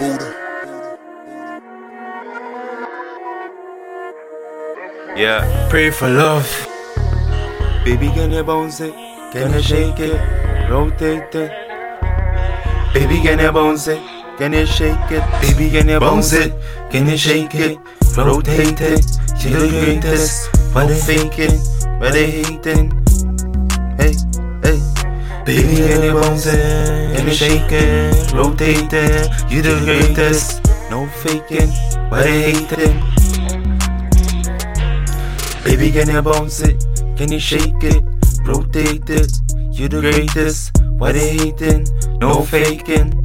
Buddha. Yeah, pray for love. Baby, can you bounce it? Can you shake it? Rotate it. Baby, can you bounce it? Can you shake it? Baby, can you bounce it? Can you shake it? Rotate it. You're the greatest. Why they faking? Why they hating? Baby, can you bounce it? Can you shake it? Rotate it. You're the greatest. No faking. Why they hating? Baby, can you bounce it? Can you shake it? Rotate it. You the greatest. Why they hating? No faking.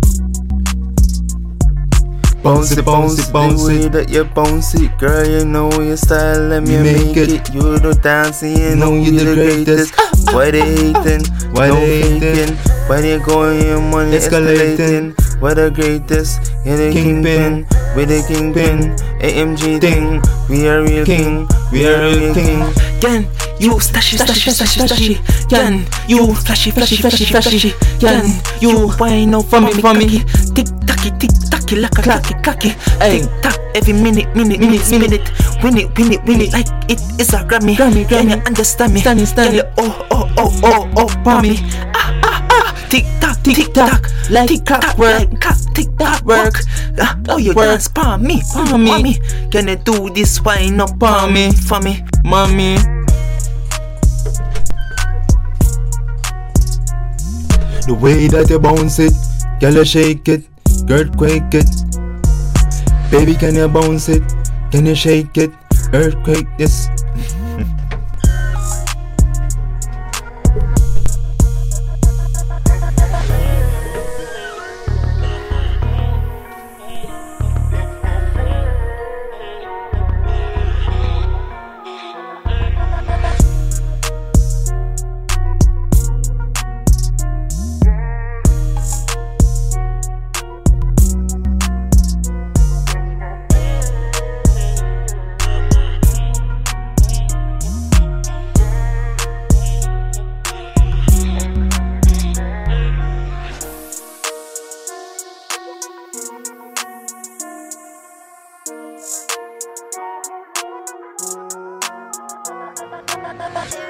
Bounce it, bounce it, bounce it. that you bounce it, girl. You know your style, let me make, it. You the dancing, you know you the greatest. Why they hating? Why no they hating? faking. Why they going your money Escalating. escalating? Why the greatest? You the Kingpin. kingpin. We the kingpin. AMG Thing. thing. We are real king. We are real king. Yan, you stashy, stashy, stashy, stashy. Yan, you flashy, flashy, flashy, flashy. Yan, you wine out for me, for me. Tick tacky, tick tacky, like a clacky, clacky. Tick tack every minute, minute, minute, minute. Win it, win it, win it like it is a Grammy. Grammy, Can you Grammy. understand me? Stand it, stand Oh, oh, oh, oh, oh, for me. Ah, ah, ah. Tick tock, tick tock, like tick tock, work, clock, tick tock, work. Ah, Oh, you Work. dance for me, for me. me. Can you do this wine up for me, for me? Mommy. The way that you bounce it, girl, you shake it, earthquake it. Baby, can you bounce it? Can you shake it? Earthquake this. Mama, mama, mama.